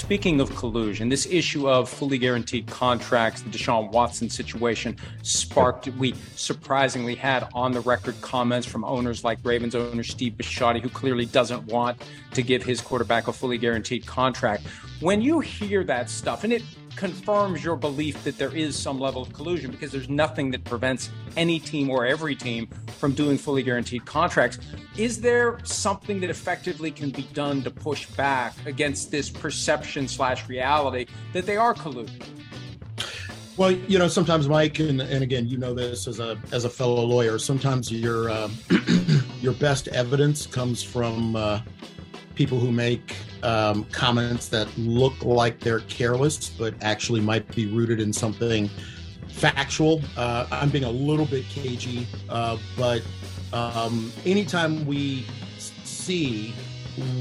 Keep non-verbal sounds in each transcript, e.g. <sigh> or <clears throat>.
Speaking of collusion, this issue of fully guaranteed contracts, the Deshaun Watson situation sparked, we surprisingly had on the record comments from owners like Ravens owner Steve Bisciotti, who clearly doesn't want to give his quarterback a fully guaranteed contract. When you hear that stuff, and it confirms your belief that there is some level of collusion because there's nothing that prevents any team or every team from doing fully guaranteed contracts. Is there something that effectively can be done to push back against this perception slash reality that they are colluding? Well, you know, sometimes Mike, and, and again, you know this as a as a fellow lawyer. Sometimes your uh, <clears throat> your best evidence comes from uh, people who make um, comments that look like they're careless, but actually might be rooted in something factual. Uh, I'm being a little bit cagey, uh, but um, anytime we see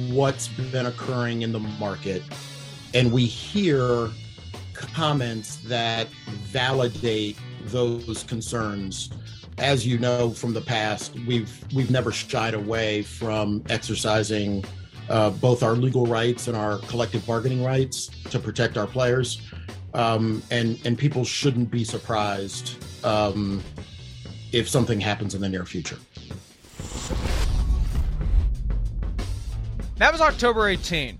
what's been occurring in the market and we hear comments that validate those concerns as you know from the past we've we've never shied away from exercising uh, both our legal rights and our collective bargaining rights to protect our players. Um, and and people shouldn't be surprised um, if something happens in the near future. That was October 18.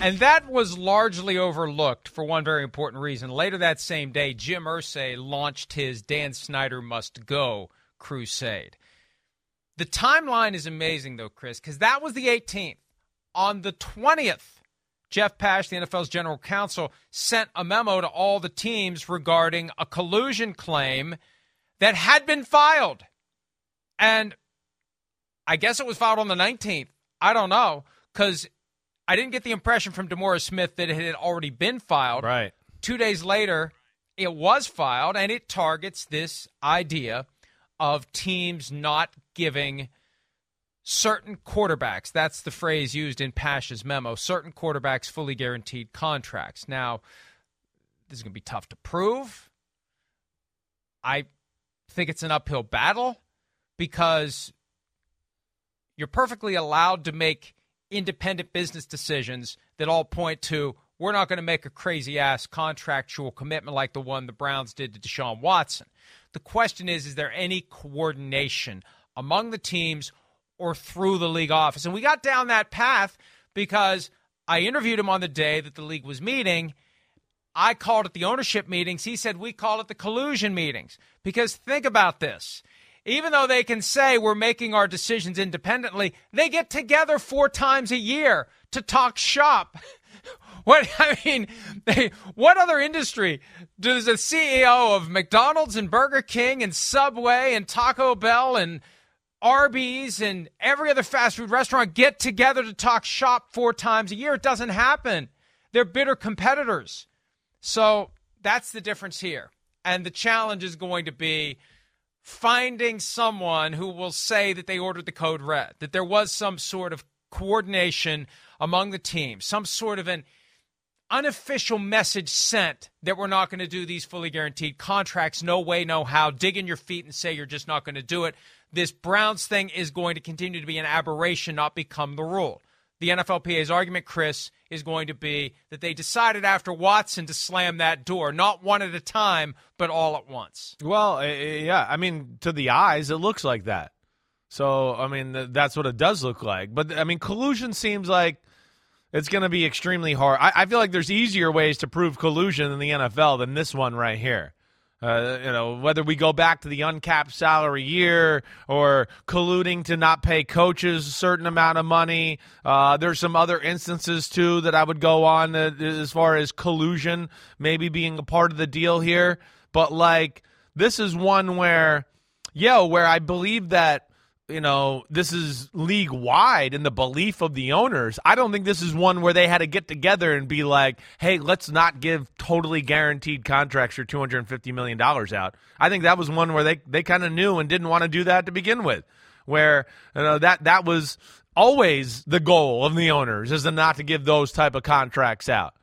And that was largely overlooked for one very important reason. Later that same day, Jim Irsay launched his Dan Snyder Must Go crusade. The timeline is amazing, though, Chris, because that was the 18th on the 20th, Jeff Pash, the NFL's general counsel, sent a memo to all the teams regarding a collusion claim that had been filed. And I guess it was filed on the 19th. I don't know because I didn't get the impression from DeMaurice Smith that it had already been filed. Right. Two days later, it was filed, and it targets this idea of teams not giving certain quarterbacks, that's the phrase used in Pash's memo, certain quarterbacks fully guaranteed contracts. Now, this is going to be tough to prove. I think it's an uphill battle because you're perfectly allowed to make independent business decisions that all point to we're not going to make a crazy ass contractual commitment like the one the Browns did to Deshaun Watson. The question is is there any coordination among the teams or through the league office. And we got down that path because I interviewed him on the day that the league was meeting. I called it the ownership meetings. He said we call it the collusion meetings. Because think about this. Even though they can say we're making our decisions independently, they get together four times a year to talk shop. <laughs> What I mean, they, what other industry does a CEO of McDonald's and Burger King and Subway and Taco Bell and Arby's and every other fast food restaurant get together to talk shop four times a year. It doesn't happen. They're bitter competitors. So that's the difference here. And the challenge is going to be finding someone who will say that they ordered the code red, that there was some sort of coordination among the teams, some sort of an unofficial message sent that we're not going to do these fully guaranteed contracts. No way, no how. Dig in your feet and say you're just not going to do it. This Browns thing is going to continue to be an aberration, not become the rule. The NFLPA's argument, Chris, is going to be that they decided after Watson to slam that door, not one at a time, but all at once. Well, eh, eh, yeah. I mean, to the eyes, it looks like that. So, I mean, that's what it does look like. But, I mean, collusion seems like it's going to be extremely hard. I, I, feel like there's easier ways to prove collusion in the NFL than this one right here. Uh, you know, whether we go back to the uncapped salary year or colluding to not pay coaches a certain amount of money. Uh, there's some other instances too that I would go on as far as collusion maybe being a part of the deal here. But like, this is one where, yeah, where I believe that you know, this is league wide in the belief of the owners. I don't think this is one where they had to get together and be like, hey, let's not give totally guaranteed contracts for $250 million out. I think that was one where they, they kind of knew and didn't want to do that to begin with, where you know, that, that was always the goal of the owners is to not to give those type of contracts out.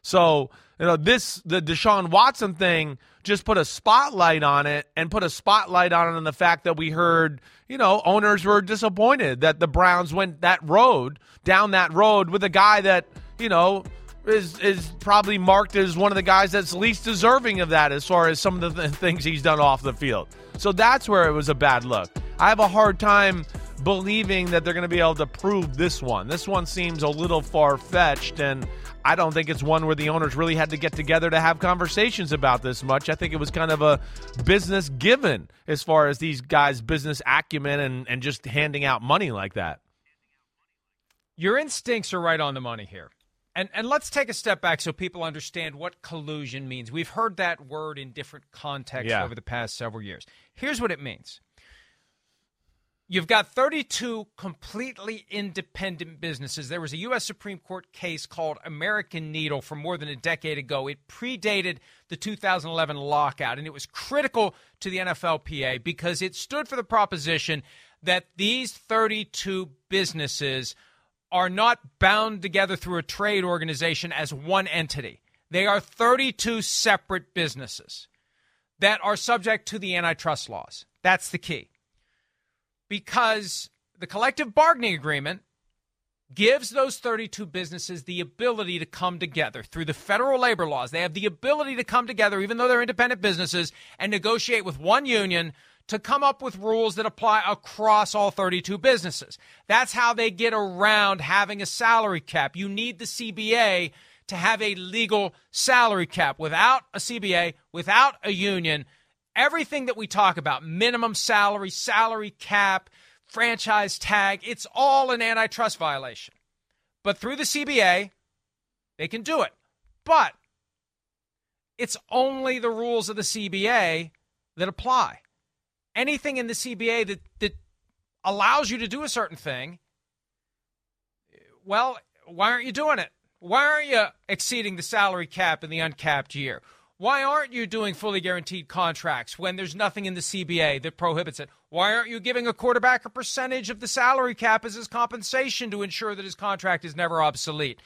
So, you know, this, the Deshaun Watson thing – just put a spotlight on it and put a spotlight on it on the fact that we heard, you know, owners were disappointed that the Browns went that road, down that road with a guy that, you know, is is probably marked as one of the guys that's least deserving of that as far as some of the things he's done off the field. So that's where it was a bad look. I have a hard time believing that they're going to be able to prove this one. This one seems a little far fetched and I don't think it's one where the owners really had to get together to have conversations about this much. I think it was kind of a business given as far as these guys' business acumen and, and just handing out money like that. Your instincts are right on the money here. And, and let's take a step back so people understand what collusion means. We've heard that word in different contexts yeah. over the past several years. Here's what it means You've got 32 completely independent businesses. There was a U.S. Supreme Court case called American Needle from more than a decade ago. It predated the 2011 lockout, and it was critical to the NFLPA because it stood for the proposition that these 32 businesses are not bound together through a trade organization as one entity. They are 32 separate businesses that are subject to the antitrust laws. That's the key because the collective bargaining agreement gives those 32 businesses the ability to come together through the federal labor laws. They have the ability to come together, even though they're independent businesses, and negotiate with one union to come up with rules that apply across all 32 businesses. That's how they get around having a salary cap. You need the CBA to have a legal salary cap. Without a CBA, without a union, everything that we talk about minimum salary, salary cap, franchise tag it's all an antitrust violation. But through the CBA, they can do it. But it's only the rules of the CBA that apply. Anything in the CBA that, that allows you to do a certain thing, well, why aren't you doing it? Why aren't you exceeding the salary cap in the uncapped year? Why aren't you doing fully guaranteed contracts when there's nothing in the CBA that prohibits it? Why aren't you giving a quarterback a percentage of the salary cap as his compensation to ensure that his contract is never obsolete?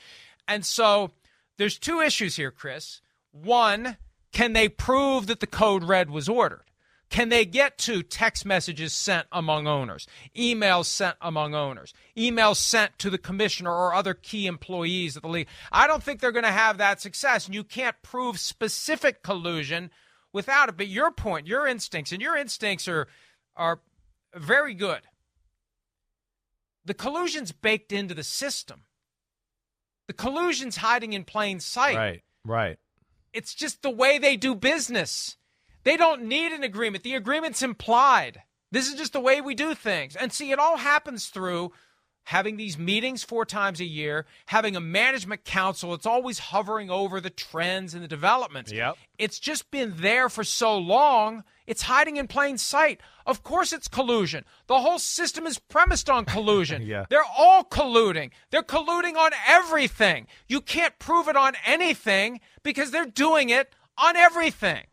And so there's two issues here, Chris. One, can they prove that the code red was ordered? Can they get to text messages sent among owners, emails sent among owners, emails sent to the commissioner or other key employees of the league? I don't think they're going to have that success. And you can't prove specific collusion without it. But your point, your instincts, and your instincts are are very good. The collusion's baked into the system. The collusion's hiding in plain sight. Right, right. It's just the way they do business. They don't need an agreement. The agreement's implied. This is just the way we do things. And see, it all happens through having these meetings four times a year, having a management council. It's always hovering over the trends and the developments. Yep. It's just been there for so long, it's hiding in plain sight. Of course, it's collusion. The whole system is premised on collusion. <laughs> yeah. They're all colluding. They're colluding on everything. You can't prove it on anything because they're doing it on everything.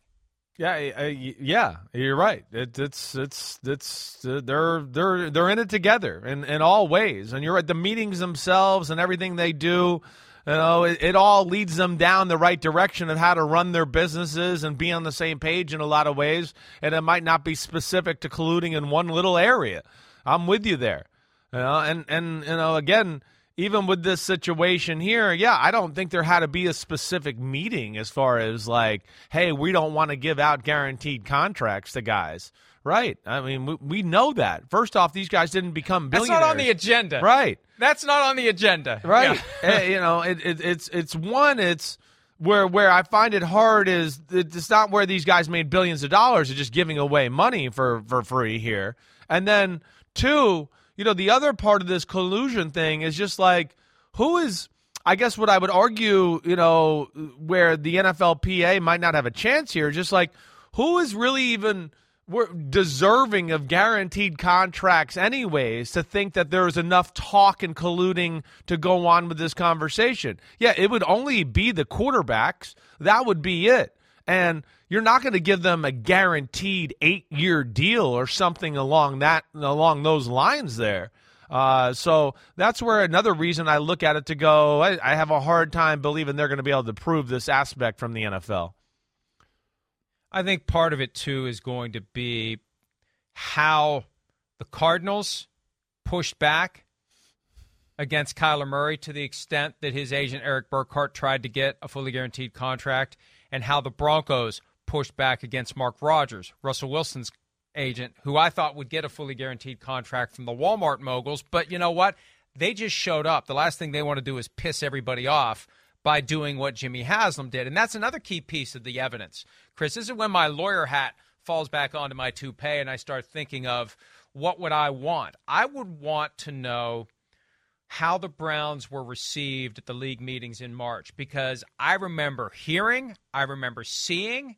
Yeah, uh, yeah, you're right. It, it's it's it's uh, they're they're they're in it together in in all ways, and you're at the meetings themselves and everything they do. You know, it, it, all leads them down the right direction of how to run their businesses and be on the same page in a lot of ways. And it might not be specific to colluding in one little area. I'm with you there. You know, and and you know, again, even with this situation here, yeah, I don't think there had to be a specific meeting as far as like, hey, we don't want to give out guaranteed contracts to guys. Right. I mean, we, we know that. First off, these guys didn't become billionaires. That's not on the agenda. Right. That's not on the agenda. Right. Yeah. <laughs> Eh, you know, it, it, it's it's one. It's where where I find it hard is it's not where these guys made billions of dollars of just giving away money for for free here. And then two, you know, the other part of this collusion thing is just like who is. I guess what I would argue, you know, where the NFLPA might not have a chance here, just like who is really even deserving of guaranteed contracts anyways to think that there's enough talk and colluding to go on with this conversation. Yeah, it would only be the quarterbacks. That would be it. And you're not going to give them a guaranteed 8-year deal or something along that along those lines there. Uh, so that's where another reason I look at it to go. I, I have a hard time believing they're going to be able to prove this aspect from the NFL. I think part of it too is going to be how the Cardinals pushed back against Kyler Murray to the extent that his agent Erik Burkhardt tried to get a fully guaranteed contract, and how the Broncos pushed back against Mark Rodgers, Russell Wilson's agent, who I thought would get a fully guaranteed contract from the Walmart moguls. But you know what? They just showed up. The last thing they want to do is piss everybody off by doing what Jimmy Haslam did. And that's another key piece of the evidence. Chris, this is when my lawyer hat falls back onto my toupee and I start thinking of what would I want? I would want to know how the Browns were received at the league meetings in March because I remember hearing, I remember seeing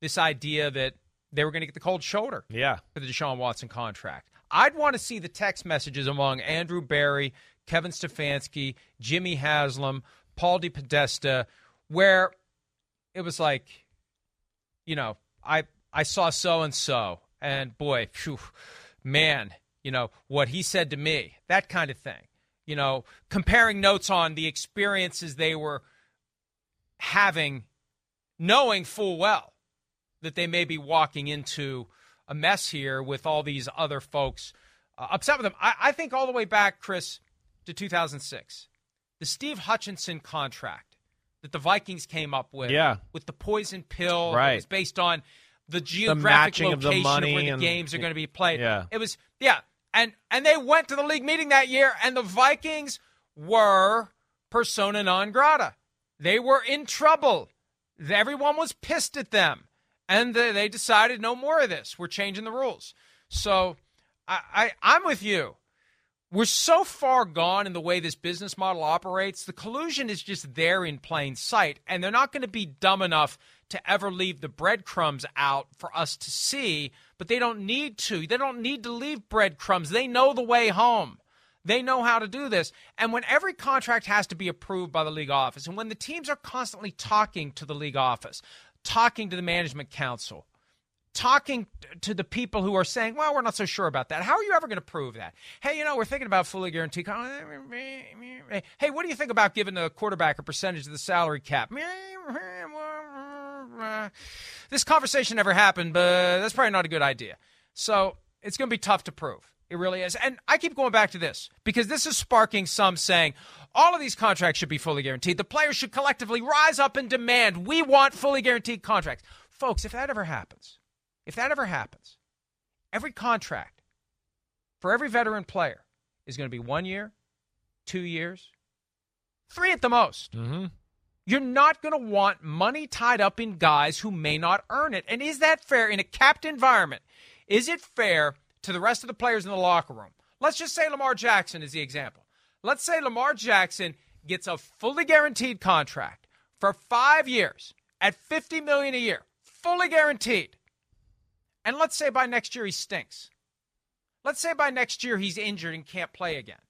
this idea that they were going to get the cold shoulder yeah. for the Deshaun Watson contract. I'd want to see the text messages among Andrew Berry, Kevin Stefanski, Jimmy Haslam, Paul DePodesta, where it was like, you know, I I saw so and so, and boy, phew, man, you know what he said to me, that kind of thing. You know, comparing notes on the experiences they were having, knowing full well that they may be walking into a mess here with all these other folks uh, upset with them. I, I think all the way back, Chris, to 2006 the Steve Hutchinson contract that the Vikings came up with, yeah. with the poison pill, right? It was based on the geographic the location of, of, where the games are going to be played. Yeah, it was yeah, and and they went to the league meeting that year, and the Vikings were persona non grata. They were in trouble. Everyone was pissed at them, and they decided no more of this. We're changing the rules. So I, I I'm with you we're so far gone in the way this business model operates. The collusion is just there in plain sight, and they're not going to be dumb enough to ever leave the breadcrumbs out for us to see, but they don't need to. They don't need to leave breadcrumbs. They know the way home. They know how to do this. And when every contract has to be approved by the league office, and when the teams are constantly talking to the league office, talking to the management council, talking to the people who are saying, well, we're not so sure about that. How are you ever going to prove that? Hey, you know, we're thinking about fully guaranteed. Hey, what do you think about giving the quarterback a percentage of the salary cap? This conversation never happened, but that's probably not a good idea. So it's going to be tough to prove. It really is. And I keep going back to this because this is sparking some saying all of these contracts should be fully guaranteed. The players should collectively rise up and demand we want fully guaranteed contracts. Folks, if that ever happens, if that ever happens, every contract for every veteran player is going to be one year, two years, three at the most. Mm-hmm. You're not going to want money tied up in guys who may not earn it. And is that fair in a capped environment? Is it fair to the rest of the players in the locker room? Let's just say Lamar Jackson is the example. Let's say Lamar Jackson gets a fully guaranteed contract for five years at 50 million a year, fully guaranteed. And let's say by next year he stinks. Let's say by next year he's injured and can't play again.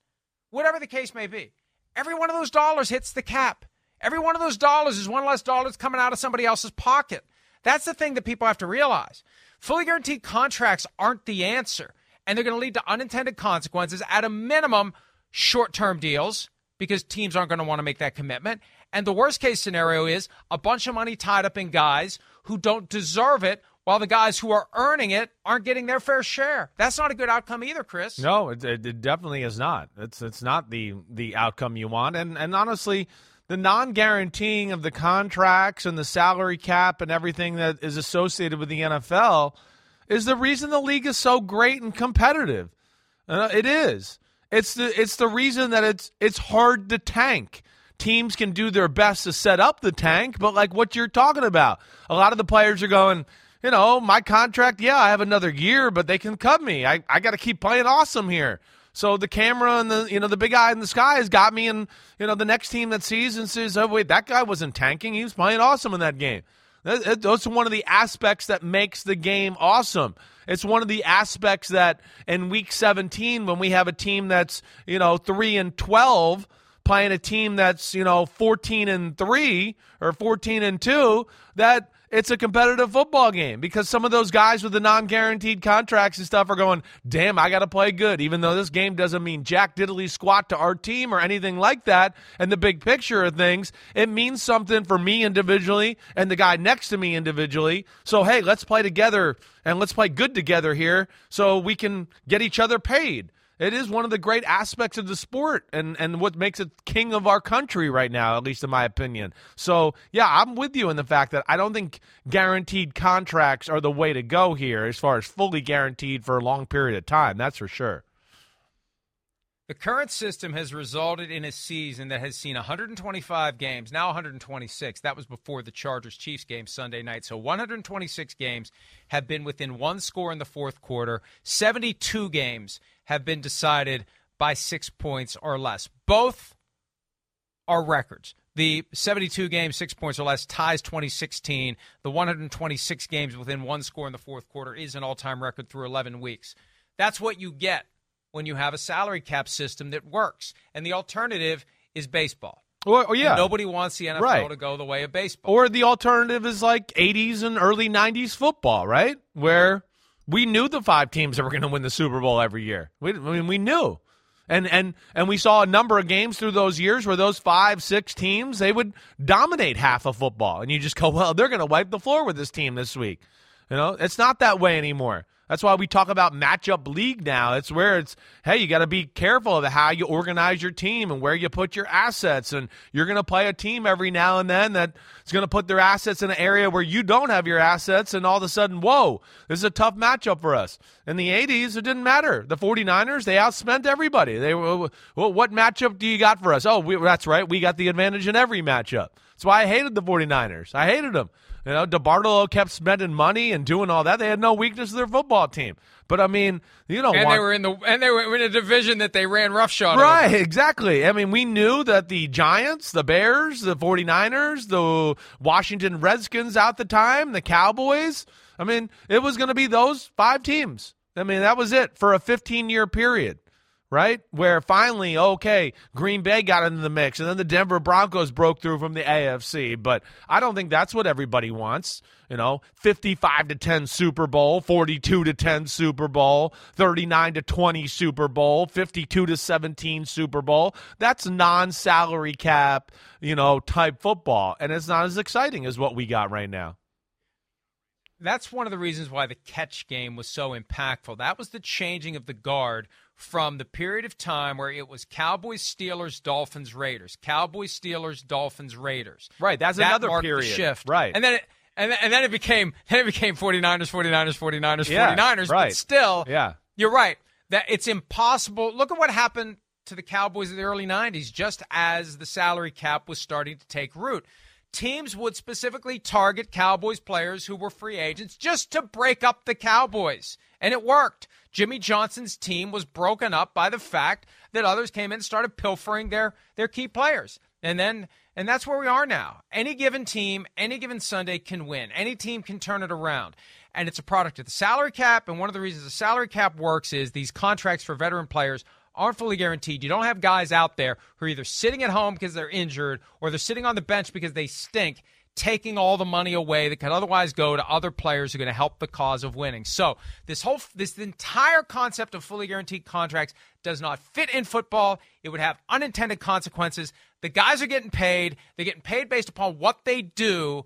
Whatever the case may be, every one of those dollars hits the cap. Every one of those dollars is one less dollars coming out of somebody else's pocket. That's the thing that people have to realize. Fully guaranteed contracts aren't the answer, and they're going to lead to unintended consequences. At a minimum, short term deals because teams aren't going to want to make that commitment. And the worst case scenario is a bunch of money tied up in guys who don't deserve it while the guys who are earning it aren't getting their fair share. That's not a good outcome either, Chris. No, it, it definitely is not. It's it's not the the outcome you want. And and honestly, the non-guaranteeing of the contracts and the salary cap and everything that is associated with the NFL is the reason the league is so great and competitive. Uh, it is. It's the it's the reason that it's it's hard to tank. Teams can do their best to set up the tank, but like what you're talking about, a lot of the players are going, you know, my contract, yeah, I have another year, but they can cut me. I, I got to keep playing awesome here. So the camera and the you know the big eye in the sky has got me, and you know the next team that sees and says, "Oh wait, that guy wasn't tanking; he was playing awesome in that game." That's one of the aspects that makes the game awesome. It's one of the aspects that in week 17, when we have a team that's you know three and 12 playing a team that's you know 14 and three or 14 and two, that it's a competitive football game because some of those guys with the non-guaranteed contracts and stuff are going, damn, I got to play good, even though this game doesn't mean jack diddly squat to our team or anything like that. And the big picture of things, it means something for me individually and the guy next to me individually. So hey, let's play together and let's play good together here so we can get each other paid. It is one of the great aspects of the sport and, and what makes it king of our country right now, at least in my opinion. So, yeah, I'm with you in the fact that I don't think guaranteed contracts are the way to go here as far as fully guaranteed for a long period of time. That's for sure. The current system has resulted in a season that has seen 125 games, now 126. That was before the Chargers Chiefs game Sunday night. So 126 games have been within one score in the fourth quarter. 72 games have been decided by six points or less. Both are records. The 72 games, six points or less, ties 2016. The 126 games within one score in the fourth quarter is an all time record through 11 weeks. That's what you get when you have a salary cap system that works. And the alternative is baseball. Well, oh, yeah. And nobody wants the NFL right. to go the way of baseball. Or the alternative is like 80s and early 90s football, right? Where we knew the five teams that were going to win the Super Bowl every year. We, I mean, we knew. And, and and we saw a number of games through those years where those five, six teams, they would dominate half of football. And you just go, well, they're going to wipe the floor with this team this week. You know, it's not that way anymore. That's why we talk about matchup league now. It's where it's, hey, you got to be careful of how you organize your team and where you put your assets. And you're going to play a team every now and then that's going to put their assets in an area where you don't have your assets. And all of a sudden, whoa, this is a tough matchup for us. In the 80s, it didn't matter. The 49ers, they outspent everybody. They well, what matchup do you got for us? Oh, we, that's right. We got the advantage in every matchup. That's why I hated the 49ers. I hated them. You know, DeBartolo kept spending money and doing all that. They had no weakness in their football team. But I mean, you know, and want... they were in the and they were in a division that they ran roughshod. Right, over. exactly. I mean, we knew that the Giants, the Bears, the 49ers, the Washington Redskins at the time, the Cowboys. I mean, it was going to be those five teams. I mean, that was it for a 15 year period right? Where finally, okay, Green Bay got into the mix, and then the Denver Broncos broke through from the AFC. But I don't think that's what everybody wants. You know, 55 to 10 Super Bowl, 42 to 10 Super Bowl, 39 to 20 Super Bowl, 52 to 17 Super Bowl. That's non salary cap, you know, type football. And it's not as exciting as what we got right now that's one of the reasons why the catch game was so impactful. That was the changing of the guard from the period of time where it was Cowboys, Steelers, Dolphins, Raiders, Cowboys, Steelers, Dolphins, Raiders. Right, that's that another period. shift. Right. And then it, and, and then it became <laughs> then it became 49ers, 49ers, 49ers, yeah, 49ers, right. but still Yeah. You're right. That it's impossible. Look at what happened to the Cowboys in the early 90s just as the salary cap was starting to take root teams would specifically target Cowboys players who were free agents just to break up the Cowboys. And it worked. Jimmy Johnson's team was broken up by the fact that others came in and started pilfering their, their key players. And then and that's where we are now. Any given team, any given Sunday can win. Any team can turn it around. And it's a product of the salary cap. And one of the reasons the salary cap works is these contracts for veteran players aren't fully guaranteed. You don't have guys out there who are either sitting at home because they're injured or they're sitting on the bench because they stink taking all the money away that could otherwise go to other players who are going to help the cause of winning. So this whole this entire concept of fully guaranteed contracts does not fit in football. It would have unintended consequences. The guys are getting paid. They're getting paid based upon what they do.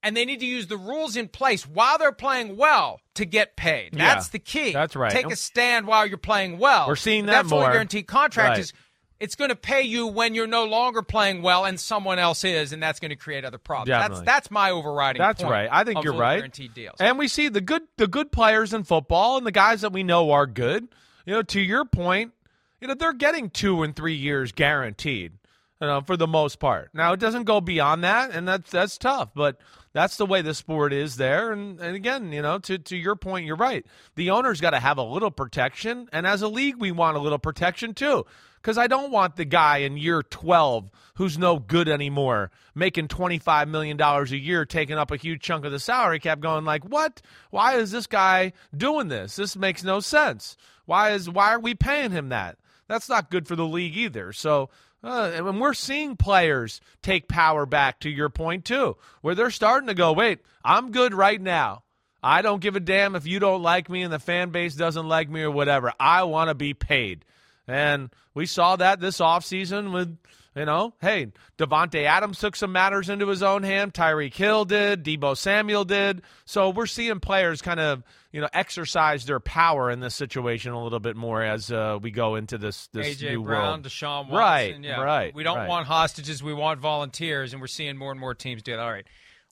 And they need to use the rules in place while they're playing well to get paid. That's Yeah, the key. that's right. Take a stand while you're playing well. We're seeing that that fully more. guaranteed contract Right. is it's going to pay you when you're no longer playing well and someone else is, and that's going to create other problems. Definitely. That's that's my overriding. That's right. I think you're right. Guaranteed deals. And we see the good the good players in football and the guys that we know are good. You know, to your point, you know, they're getting two and three years guaranteed. You know, for the most part. Now it doesn't go beyond that, and that's that's tough. But that's the way the sport is there. And and again, you know, to to your point, you're right. The owner's got to have a little protection, and as a league, we want a little protection too. Because I don't want the guy in year 12 who's no good anymore, making $25 million a year, taking up a huge chunk of the salary cap, going like, what? Why is this guy doing this? This makes no sense. Why is why are we paying him that? That's not good for the league either. So uh, and we're seeing players take power back, to your point too, where they're starting to go, wait, I'm good right now. I don't give a damn if you don't like me and the fan base doesn't like me or whatever. I want to be paid. And we saw that this offseason with, you know, hey, Davante Adams took some matters into his own hand. Tyreek Hill did. Deebo Samuel did. So we're seeing players kind of, you know, exercise their power in this situation a little bit more as uh, we go into this, this AJ new Brown, world. Deshaun Watson. Right, yeah. right, We don't right. want hostages. We want volunteers, and we're seeing more and more teams do that. All right,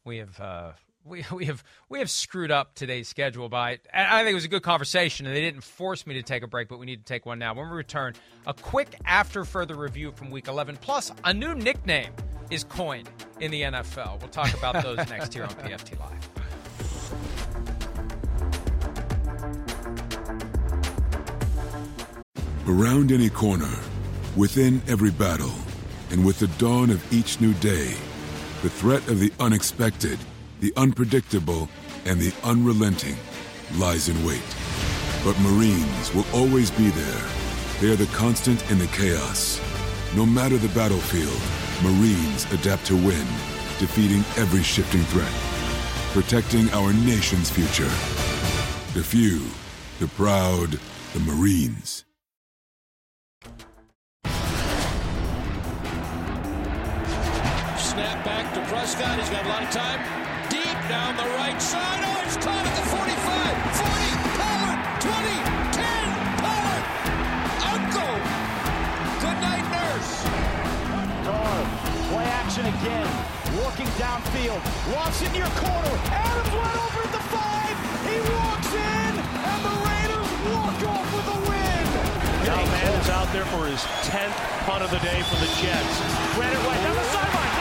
we have uh, we <laughs> we have we have screwed up today's schedule by. And I think it was a good conversation, and they didn't force me to take a break, but we need to take one now. When we return, a quick after further review from Week 11, plus a new nickname is coined in the NFL. We'll talk about those <laughs> next here on PFT Live. Around any corner, within every battle, and with the dawn of each new day, the threat of the unexpected, the unpredictable, and the unrelenting lies in wait. But Marines will always be there. They are the constant in the chaos. No matter the battlefield, Marines adapt to win, defeating every shifting threat, protecting our nation's future. The few, the proud, the Marines. Snap back to Prescott. He's got a lot of time. Deep down the right side. Oh, he's caught at the 45, 40, Pollard, 20, 10, Pollard. Uncle. Good night, nurse. Dar, play action again. Working downfield. Walks into your corner. Adams went over at the five. He walks in, and the Raiders walk off with a win. Now Mann is out there for his 10th punt of the day for the Jets. Ran it right down the sideline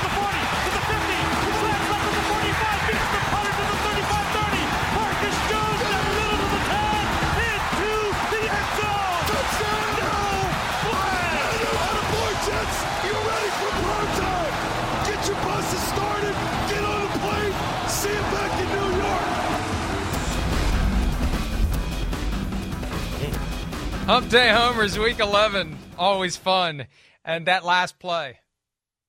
Hump Day Homers, Week 11. Always fun. And that last play,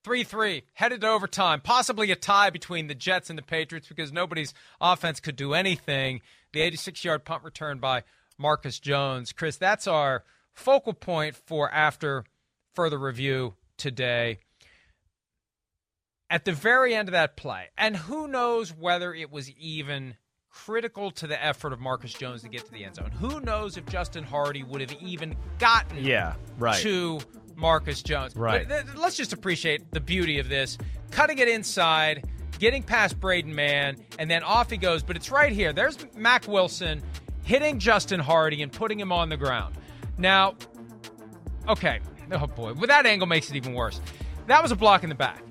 3 3, headed to overtime. Possibly a tie between the Jets and the Patriots because nobody's offense could do anything. The 86 yard punt return by Marcus Jones. Chris, that's our focal point for after further review today. At the very end of that play, and who knows whether it was even critical to the effort of Marcus Jones to get to the end zone. Who knows if Justin Hardy would have even gotten Yeah, right. to Marcus Jones. Right. But th- let's just appreciate the beauty of this. Cutting it inside, getting past Braden Mann, and then off he goes. But it's right here. There's Mack Wilson hitting Justin Hardy and putting him on the ground. Now, okay. Oh boy. Well, that angle makes it even worse. That was a block in the back.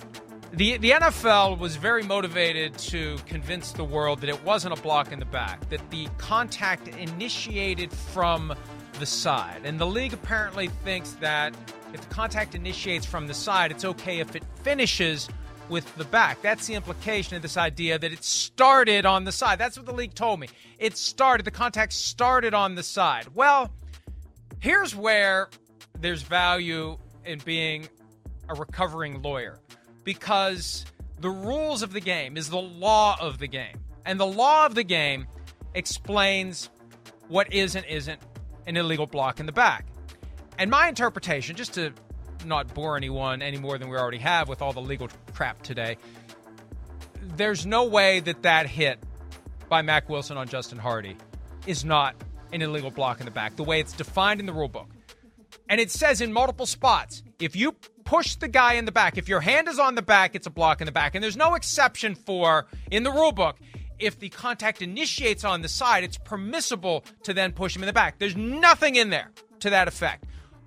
The, the NFL was very motivated to convince the world that it wasn't a block in the back, that the contact initiated from the side. And the league apparently thinks that if the contact initiates from the side, it's okay if it finishes with the back. That's the implication of this idea that it started on the side. That's what the league told me. It started, the contact started on the side. Well, here's where there's value in being a recovering lawyer because the rules of the game is the law of the game. And the law of the game explains what is and isn't an illegal block in the back. And my interpretation, just to not bore anyone any more than we already have with all the legal crap today, there's no way that that hit by Mack Wilson on Justin Hardy is not an illegal block in the back, the way it's defined in the rule book. And it says in multiple spots if you push the guy in the back, if your hand is on the back, it's a block in the back. And there's no exception for, in the rule book, if the contact initiates on the side, it's permissible to then push him in the back. There's nothing in there to that effect.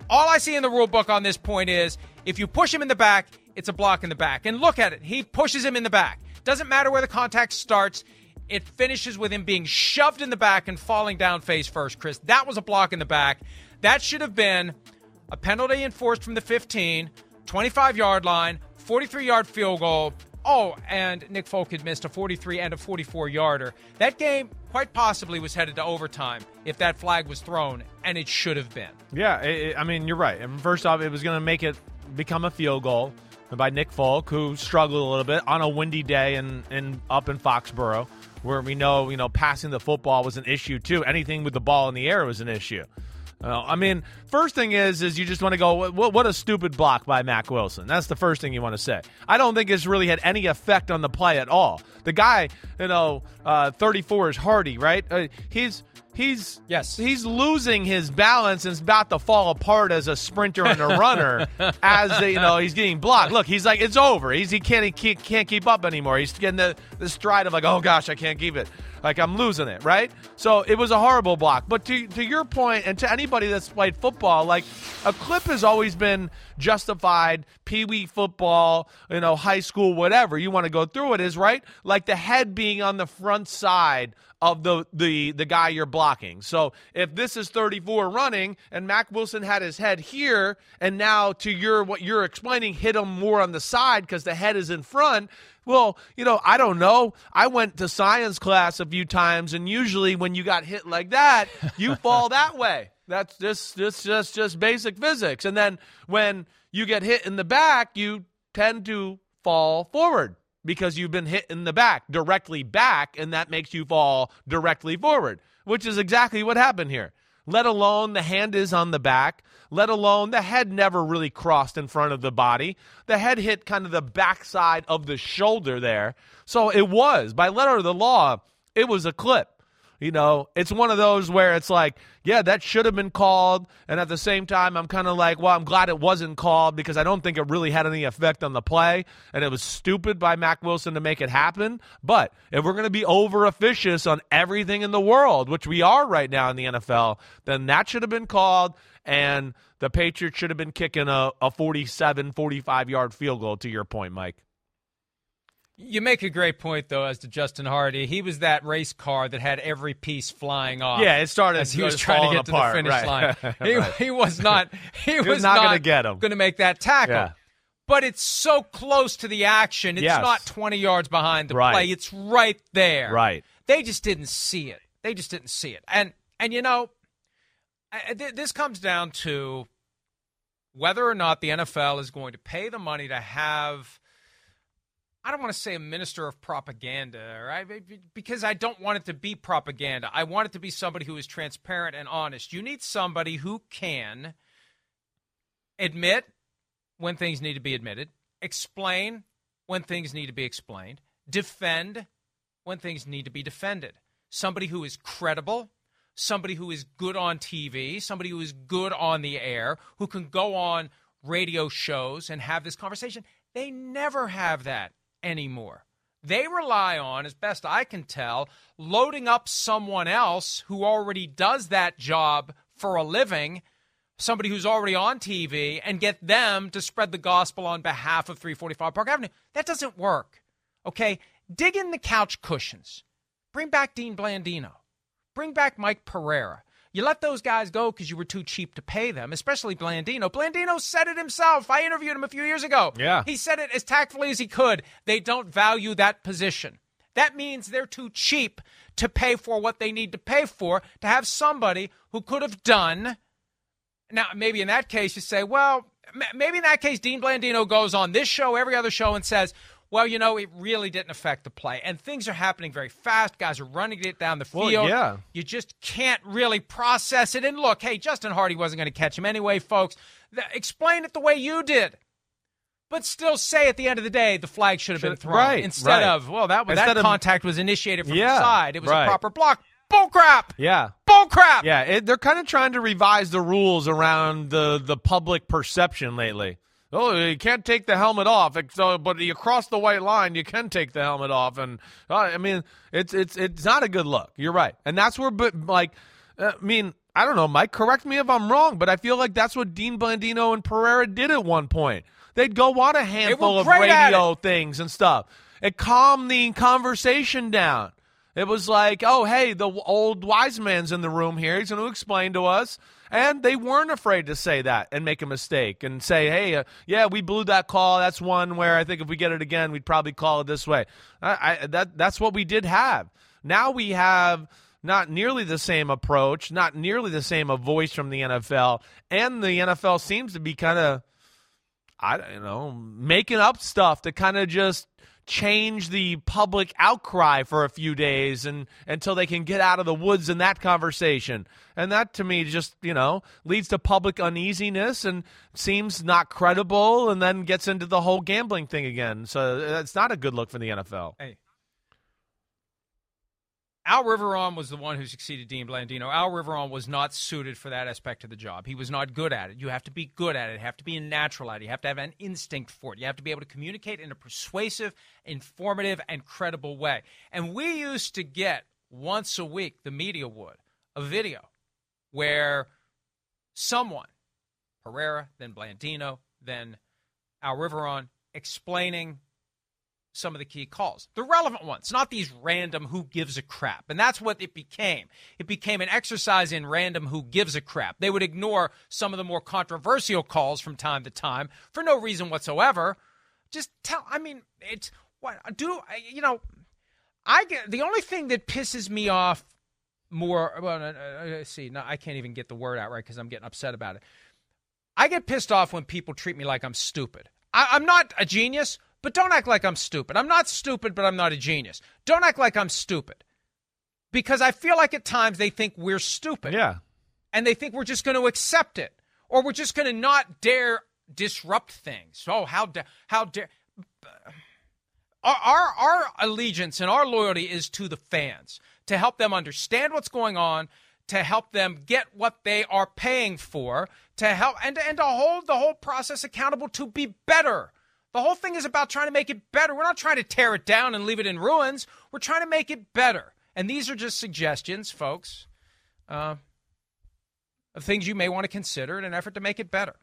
All I see in the rule book on this point is if you push him in the back, it's a block in the back. And look at it. He pushes him in the back. Doesn't matter where the contact starts. It finishes with him being shoved in the back and falling down face first, Chris. That was a block in the back. That should have been a penalty enforced from the 15, 25 yard line, 43 yard field goal. Oh, and Nick Folk had missed a 43 and a 44 yarder. That game quite possibly was headed to overtime if that flag was thrown, and it should have been. Yeah, it, I mean, you're right. And first off, it was going to make it become a field goal by Nick Folk, who struggled a little bit on a windy day in, in up in Foxborough, where we know you know passing the football was an issue too. Anything with the ball in the air was an issue. I mean, first thing is, is you just want to go, what, what, a stupid block by Mack Wilson. That's the first thing you want to say. I don't think it's really had any effect on the play at all. The guy, you know, uh, 34 is Hardy, right? Uh, he's he's yes he's losing his balance and is about to fall apart as a sprinter and a runner <laughs> as they, you know he's getting blocked. Look, he's like it's over. He's he can't he can't keep up anymore. He's getting the, the stride of like oh gosh I can't keep it. Like I'm losing it, right? So it was a horrible block. But to to your point, and to anybody that's played football, like a clip has always been justified. Pee wee football, you know, high school, whatever you want to go through it is right. Like the head being on the front side of the the the guy you're blocking. So if this is 34 running and Mack Wilson had his head here and now to your what you're explaining hit him more on the side cuz the head is in front, well, you know, I don't know. I went to science class a few times and usually when you got hit like that, you <laughs> fall that way. That's just just just just basic physics. And then when you get hit in the back, you tend to fall forward because you've been hit in the back, directly back, and that makes you fall directly forward, which is exactly what happened here. Let alone the hand is on the back, let alone the head never really crossed in front of the body. The head hit kind of the backside of the shoulder there. So it was, by letter of the law, it was a clip. You know, it's one of those where it's like, yeah, that should have been called. And at the same time, I'm kind of like, well, I'm glad it wasn't called because I don't think it really had any effect on the play. And it was stupid by Mack Wilson to make it happen. But if we're going to be over officious on everything in the world, which we are right now in the NFL, then that should have been called. And the Patriots should have been kicking a, a 47, 45 yard field goal, to your point, Mike. You make a great point, though, as to Justin Hardy. He was that race car that had every piece flying off. Yeah, it started as he was trying to get apart. to the finish right. line. <laughs> <laughs> He, right. he, was not. <laughs> He, he was, was, not, not going to get him. Going to make that tackle. Yeah. But it's so close to the action. It's yes. not 20 yards behind the right. play. It's right there. Right. They just didn't see it. They just didn't see it. And and you know, this comes down to whether or not the NFL is going to pay the money to have I don't want to say a minister of propaganda, right? Because I don't want it to be propaganda. I want it to be somebody who is transparent and honest. You need somebody who can admit when things need to be admitted, explain when things need to be explained, defend when things need to be defended. Somebody who is credible, somebody who is good on TV, somebody who is good on the air, who can go on radio shows and have this conversation. They never have that anymore. They rely on, as best I can tell, loading up someone else who already does that job for a living, somebody who's already on TV, and get them to spread the gospel on behalf of 345 Park Avenue. That doesn't work. Okay? Dig in the couch cushions. Bring back Dean Blandino. Bring back Mike Pereira. You let those guys go because you were too cheap to pay them, especially Blandino. Blandino said it himself. I interviewed him a few years ago. Yeah. He said it as tactfully as he could. They don't value that position. That means they're too cheap to pay for what they need to pay for to have somebody who could have done. Now, maybe in that case, you say, well, maybe in that case, Dean Blandino goes on this show, every other show, and says, well, you know, it really didn't affect the play. And things are happening very fast. Guys are running it down the Well, field. yeah. You just can't really process it. And look, hey, Justin Hardy wasn't going to catch him anyway, folks. Th- explain it the way you did. But still say at the end of the day, the flag should have been thrown. right, Instead right. of, well, that, Instead that of- contact was initiated from Yeah, the side. It was right. a proper block. Bull crap. Yeah. Bull crap. Yeah, it, they're kind of trying to revise the rules around the the public perception lately. Oh, you can't take the helmet off. So, but you cross the white line, you can take the helmet off, and uh, I mean, it's it's it's not a good look. You're right, and that's where, but like, uh, I mean, I don't know, Mike. Correct me if I'm wrong, but I feel like that's what Dean Blandino and Pereira did at one point. They'd go on a handful of radio things and stuff. It calmed the conversation down. It was like, oh, hey, the old wise man's in the room here. He's going to explain to us. And they weren't afraid to say that and make a mistake and say, hey, uh, yeah, we blew that call. That's one where I think if we get it again, we'd probably call it this way. I, I, that, that's what we did have. Now we have not nearly the same approach, not nearly the same a voice from the NFL. And the NFL seems to be kind of, I don't know, making up stuff to kind of just change the public outcry for a few days and until they can get out of the woods in that conversation. And that to me just, you know, leads to public uneasiness and seems not credible and then gets into the whole gambling thing again. So uh, it's not a good look for the NFL. Hey. Al Riveron was the one who succeeded Dean Blandino. Al Riveron was not suited for that aspect of the job. He was not good at it. You have to be good at it. You have to be a natural at it. You have to have an instinct for it. You have to be able to communicate in a persuasive, informative, and credible way. And we used to get once a week, the media would, a video where someone, Pereira, then Blandino, then Al Riveron, explaining some of the key calls. The relevant ones, not these random who gives a crap. And that's what it became. It became an exercise in random who gives a crap. They would ignore some of the more controversial calls from time to time for no reason whatsoever. Just tell, I mean, it's what do, you know, I get the only thing that pisses me off more. Well, uh, uh, see, no, I can't even get the word out right because I'm getting upset about it. I get pissed off when people treat me like I'm stupid. I, I'm not a genius, but don't act like I'm stupid. I'm not stupid, but I'm not a genius. Don't act like I'm stupid. Because I feel like at times they think we're stupid. Yeah. And they think we're just going to accept it. Or we're just going to not dare disrupt things. Oh, how dare, how dare. Our, our, our allegiance and our loyalty is to the fans to help them understand what's going on, to help them get what they are paying for, to help and, and to hold the whole process accountable to be better. The whole thing is about trying to make it better. We're not trying to tear it down and leave it in ruins. We're trying to make it better. And these are just suggestions, folks, uh, of things you may want to consider in an effort to make it better.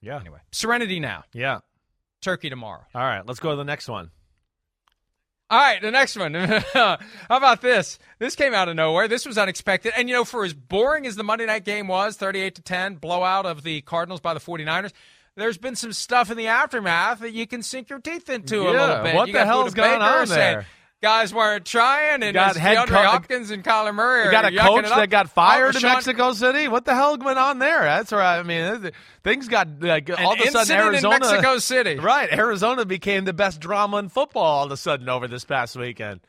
Yeah. Anyway, Serenity now, Yeah. Turkey tomorrow. All right. Let's go to the next one. All right, the next one. <laughs> How about this? This came out of nowhere. This was unexpected. And, you know, for as boring as the Monday night game was, 38 to 10, blowout of the Cardinals by the 49ers, there's been some stuff in the aftermath that you can sink your teeth into a little bit. what You the hell's Buda going Baker on there? Guys weren't trying, and got it's head DeAndre co- Hopkins and Kyler Murray. You got a coach that got fired Oh, in Rashawn- Mexico City. What the hell went on there? That's right. I mean, things got like all of a sudden incident in Arizona, Mexico City. <laughs> right? Arizona became the best drama in football all of a sudden over this past weekend.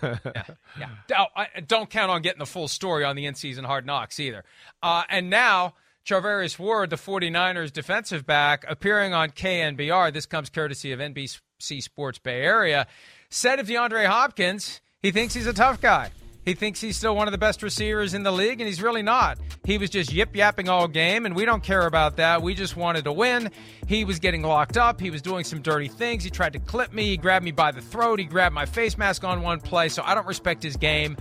Yeah. <laughs> Oh, I, don't count on getting the full story on the in season hard knocks either. Uh, and now, Charvarius Ward, the 49ers defensive back, appearing on KNBR, this comes courtesy of NBC Sports Bay Area, said of DeAndre Hopkins, he thinks he's a tough guy. He thinks he's still one of the best receivers in the league, and he's really not. He was just yip yapping all game, and we don't care about that. We just wanted to win. He was getting locked up. He was doing some dirty things. He tried to clip me. He grabbed me by the throat. He grabbed my face mask on one play, so I don't respect his game.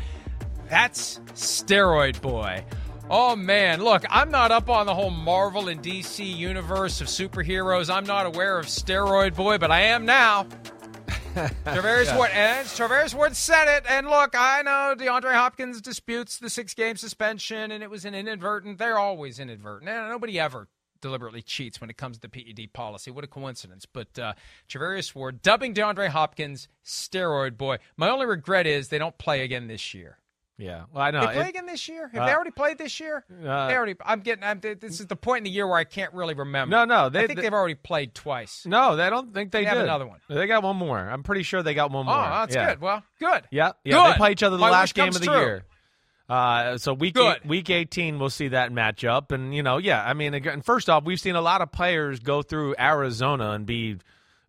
That's Steroid Boy. Oh man, look, I'm not up on the whole Marvel and DC universe of superheroes. I'm not aware of Steroid Boy, but I am now. <laughs> Travaris Ward and Travaris Ward said it. And look, I know DeAndre Hopkins disputes the six game suspension, and it was an inadvertent. They're always inadvertent. And nobody ever deliberately cheats when it comes to PED policy. What a coincidence. But uh, Travarius Ward dubbing DeAndre Hopkins steroid boy. My only regret is they don't play again this year. Yeah. Well, I know. they play It- again this year? Have uh, they already played this year? uh, they already. I'm getting. I'm, this is the point in the year where I can't really remember. No, no, they- I think they- they, have already played twice. no, they don't think they, They have did. another one. They got one more. I'm pretty sure they got one more. Oh, that's yeah. good. Well, good. Yeah, yeah. They Good. play each other the My last game of the true. year. Uh, so week eight, week 18, we'll see that matchup, and you know, yeah. I mean, again, first off, we've seen a lot of players go through Arizona and be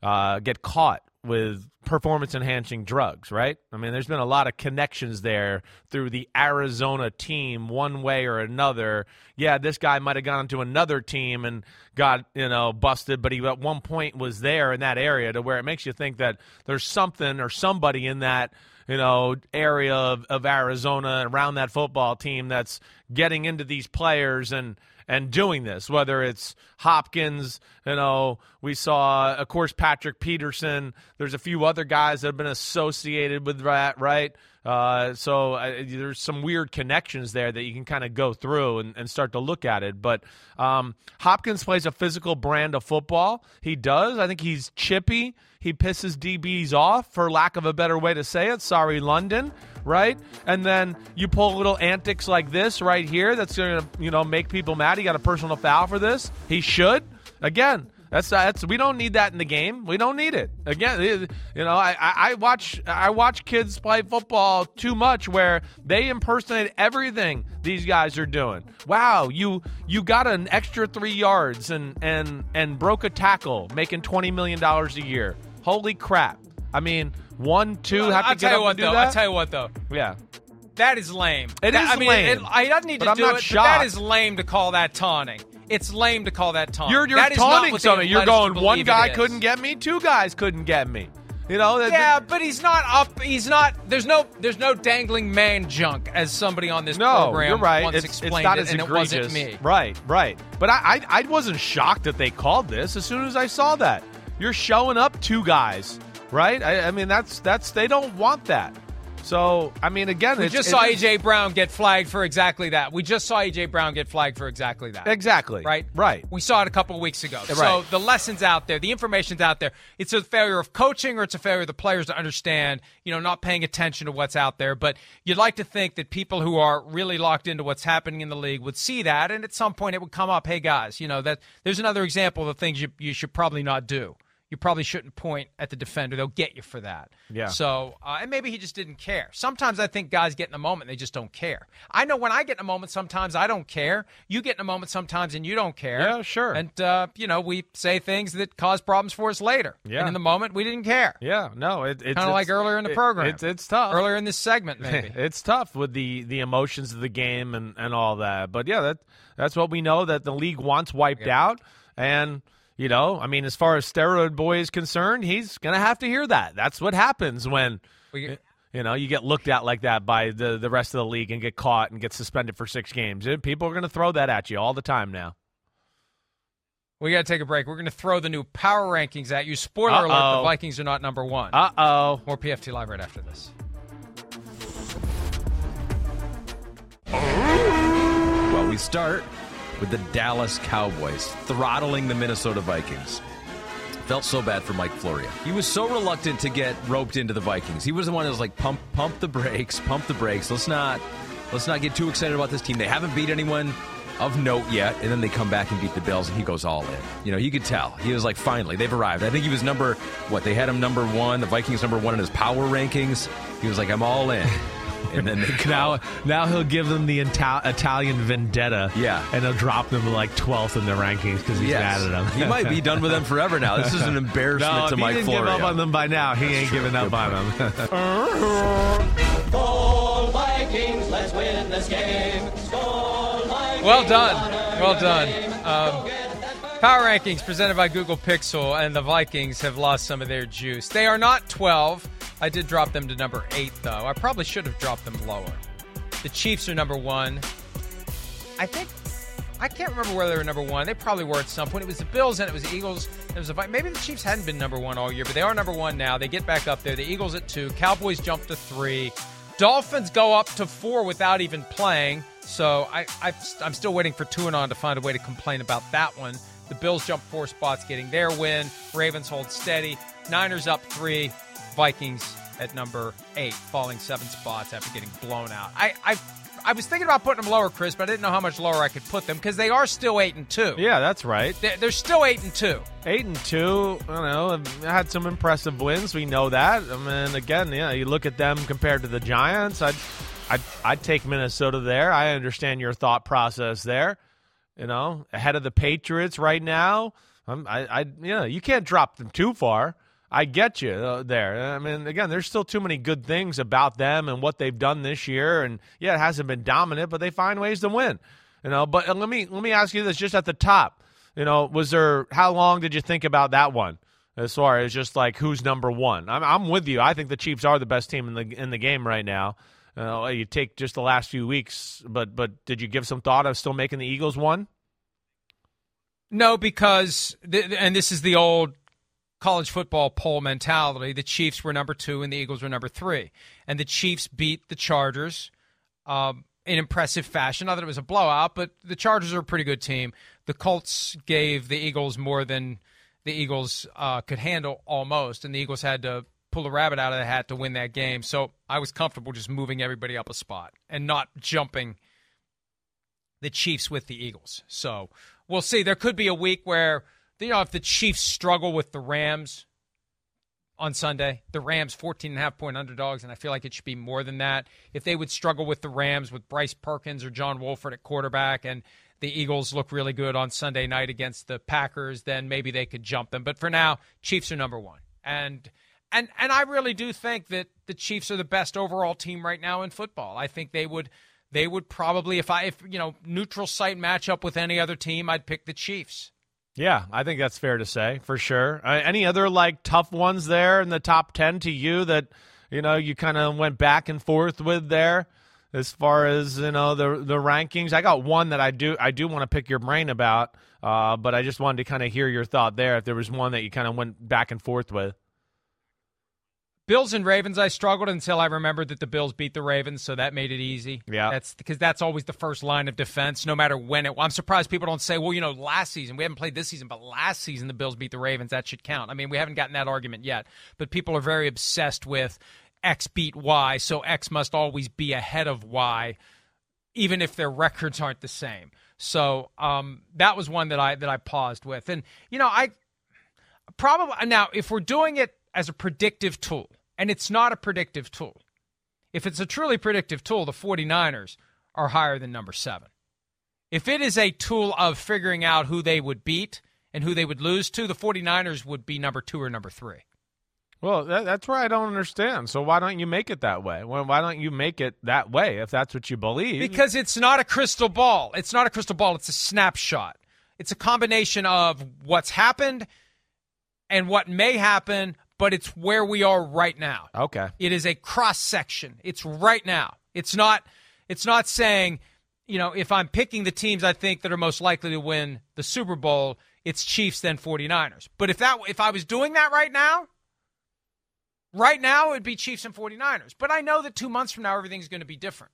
uh, get caught with performance enhancing drugs, right? I mean, there's been a lot of connections there through the Arizona team, one way or another. Yeah, this guy might have gone to another team and got you know busted, but he at one point was there in that area to where it makes you think that there's something or somebody in that you know area of, of Arizona around that football team that's getting into these players and and doing this, whether it's Hopkins, you know, we saw, of course, Patrick Peterson. There's a few other guys that have been associated with that, right? Uh, so uh, there's some weird connections there that you can kind of go through and, and start to look at it. But um, Hopkins plays a physical brand of football. He does. I think he's chippy. He pisses DBs off, for lack of a better way to say it. Sorry, London right? And then you pull little antics like this right here that's going to, you know, make people mad. He got a personal foul for this. He should. Again, that's that's we don't need that in the game. We don't need it. Again, you know, I, I, I watch I watch kids play football too much where they impersonate everything these guys are doing. Wow, you you got an extra three yards and and and broke a tackle, making twenty million dollars a year. Holy crap! I mean, one, two have to I'll get tell up you what and do though. that. I'll tell you what though. Yeah. That is lame. It That- is I mean, lame. It, I don't need But to I'm do not it. Shocked. that is lame to call that taunting. It's lame to call that taunting. You're you're That taunting something. You're going. One guy couldn't get me. Two guys couldn't get me. You know. that- Yeah, but he's not up. He's not. There's no. There's no dangling man junk, as somebody on this No, program you're right. once It's, it's not it, as and egregious. it wasn't me. Right, right. But I, I, I wasn't shocked that they called this as soon as I saw that. You're showing up two guys, right? I, I mean, that's that's they don't want that. So I mean, again, We just saw AJ Brown get flagged for exactly that. We just saw AJ Brown get flagged for exactly that. Exactly. Right. Right. We saw it a couple of weeks ago. So the lessons out there, the information's out there. It's a failure of coaching or it's a failure of the players to understand, you know, not paying attention to what's out there. But you'd like to think that people who are really locked into what's happening in the league would see that and at some point it would come up, hey guys, you know, that there's another example of the things you you should probably not do. You probably shouldn't point at the defender. They'll get you for that. Yeah. So, uh, and maybe he just didn't care. Sometimes I think guys get in a moment, they just don't care. I know when I get in a moment, sometimes I don't care. You get in a moment sometimes and you don't care. Yeah, sure. And, uh, you know, we say things that cause problems for us later. Yeah. And in the moment, we didn't care. Yeah. No. It, it's Kind of like earlier in the it- program. it's it's tough. Earlier in this segment, <laughs> maybe. it's tough with the the emotions of the game and and all that. But yeah, that that's what we know that the league wants wiped out. And you know, I mean, as far as steroid boy is concerned, he's gonna have to hear that. That's what happens when. We- you know, you get looked at like that by the, the rest of the league and get caught and get suspended for six games. People are going to throw that at you all the time now. we got to take a break. We're going to throw the new power rankings at you. Spoiler alert, the Vikings are not number one. Uh oh. More PFT Live right after this. Well, we start with the Dallas Cowboys throttling the Minnesota Vikings. Felt so bad for Mike Florio. He was so reluctant to get roped into the Vikings. He was the one that was like, "Pump, pump the brakes, pump the brakes. Let's not, let's not get too excited about this team. They haven't beat anyone of note yet." And then they come back and beat the Bills, and he goes all in. You know, you could tell he was like, "Finally, they've arrived." I think he was number what? They had him number one. The Vikings number one in his power rankings. He was like, "I'm all in." <laughs> And then they <laughs> Now, now he'll give them the Ital- Italian vendetta. Yeah. and he'll drop them like 12th in the rankings because he's Yes. mad at them. he might be done with them forever now. This is an <laughs> embarrassment no, to if Mike he didn't Florio. give up on them by now, he ain't true. giving up Good on point. them. Vikings, let's win this game. Well done. Well done. Um, power rankings presented by Google Pixel, and the Vikings have lost some of their juice. They are not 12. I did drop them to number 8, though. I probably should have dropped them lower. The Chiefs are number 1. I think. I can't remember whether they were number one. They probably were at some point. It was the Bills and it was the Eagles. It was the maybe the Chiefs hadn't been number one all year, but they are number one now. They get back up there. The Eagles at two. Cowboys jump to three. Dolphins go up to four without even playing. So I, I, I'm still waiting for two and on to find a way to complain about that one. The Bills jump four spots, getting their win. Ravens hold steady. Niners up three. Vikings at number eight, falling seven spots after getting blown out. I, I, I was thinking about putting them lower, Chris, but I didn't know how much lower I could put them because they are still eight and two. Yeah, that's right. They're, they're still eight and two. Eight and two. I don't know. Had some impressive wins. We know that. I mean, again, yeah, you look at them compared to the Giants. I'd, I'd, I'd take Minnesota there. I understand your thought process there. You know, ahead of the Patriots right now. I'm, I, I, you know, you can't drop them too far. I get you uh, there. I mean, again, there's still too many good things about them and what they've done this year. And yeah, it hasn't been dominant, but they find ways to win. You know, but let me let me ask you this: just at the top, you know, was there? How long did you think about that one? As far as just like who's number one, I'm I'm with you. I think the Chiefs are the best team in the in the game right now. Uh, you take just the last few weeks, but but did you give some thought of still making the Eagles one? No, because th- and this is the old college football poll mentality. The Chiefs were number two and the Eagles were number three, and the Chiefs beat the Chargers um, in impressive fashion. Not that it was a blowout, but the Chargers are a pretty good team. The Colts gave the Eagles more than the Eagles uh, could handle almost, and the Eagles had to pull a rabbit out of the hat to win that game. So I was comfortable just moving everybody up a spot and not jumping the Chiefs with the Eagles. So we'll see. There could be a week where you know if the Chiefs struggle with the Rams on Sunday, the Rams 14 and a half point underdogs, and I feel like it should be more than that. If they would struggle with the Rams with Bryce Perkins or John Wolford at quarterback and the Eagles look really good on Sunday night against the Packers, then maybe they could jump them. But for now, Chiefs are number one. And and and I really do think that the Chiefs are the best overall team right now in football. I think they would they would probably if I if you know neutral site matchup with any other team, I'd pick the Chiefs. Yeah, I think that's fair to say for sure. Uh, any other like tough ones there in the top ten to you that you know you kind of went back and forth with there as far as you know the the rankings? I got one that I do I do want to pick your brain about, uh, but I just wanted to kind of hear your thought there. If there was one that you kind of went back and forth with. Bills and Ravens, I struggled until I remembered that the Bills beat the Ravens, so that made it easy. Yeah, that's because that's always the first line of defense, no matter when it. I'm surprised people don't say, "Well, you know, last season we haven't played this season, but last season the Bills beat the Ravens. That should count." I mean, we haven't gotten that argument yet, but people are very obsessed with X beat Y, so X must always be ahead of Y, even if their records aren't the same. So um, that was one that I that I paused with, and you know, I probably now if we're doing it as a predictive tool, and it's not a predictive tool. If it's a truly predictive tool, the 49ers are higher than number seven. If it is a tool of figuring out who they would beat and who they would lose to, the 49ers would be number two or number three. Well, that, that's where I don't understand. So why don't you make it that way? Why don't you make it that way if that's what you believe? Because it's not a crystal ball. It's not a crystal ball. It's a snapshot. It's a combination of what's happened and what may happen, but it's where we are right now. Okay. It is a cross section. It's right now. It's not it's not saying, you know, if I'm picking the teams I think that are most likely to win the Super Bowl, it's Chiefs then 49ers. But if that if I was doing that right now, right now it would be Chiefs and 49ers. But I know that 2 months from now everything's going to be different.